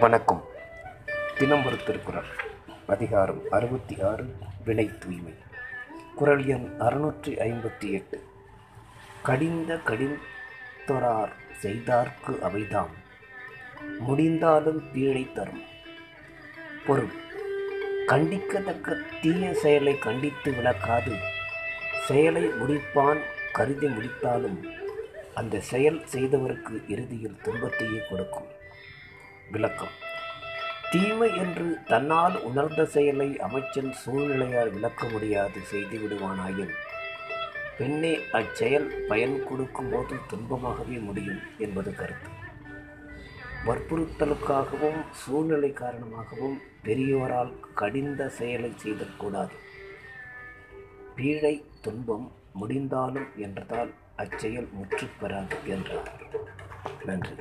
வணக்கம். தினம் ஒரு திருக்குறள். அதிகாரம் அறுபத்தி ஆறு வினை தூய்மை. குரல் எண் அறுநூற்றி ஐம்பத்தி எட்டு. கடிந்த கடிந்தொரார் செய்தார்க்கு அவைதாம். முடிந்தாலும் பீழை தரும். பொருள். கண்டிக்கத்தக்க தீய செயலை கண்டித்து விளக்காது. செயலை முடிப்பான் கருதி முடித்தாலும் அந்த செயல் செய்தவருக்கு இறுதியில் துன்பத்தையே கொடுக்கும். விளக்கம். தீமை என்று தன்னால் உணர்ந்த செயலை அமைச்சன் சூழ்நிலையால் விளக்க முடியாது செய்து விடுவானாயின் பெண்ணே அச்செயல் பயன் கொடுக்கும் போது துன்பமாகவே முடியும் என்பது கருத்து. வற்புறுத்தலுக்காகவும் சூழ்நிலை காரணமாகவும் பெரியோரால் கடிந்த செயலை செய்தக்கூடாது பீழை துன்பம் முடிந்தாலும் என்றதால் அச்செயல் முற்றுப்பெறாது என்றார். நன்றி.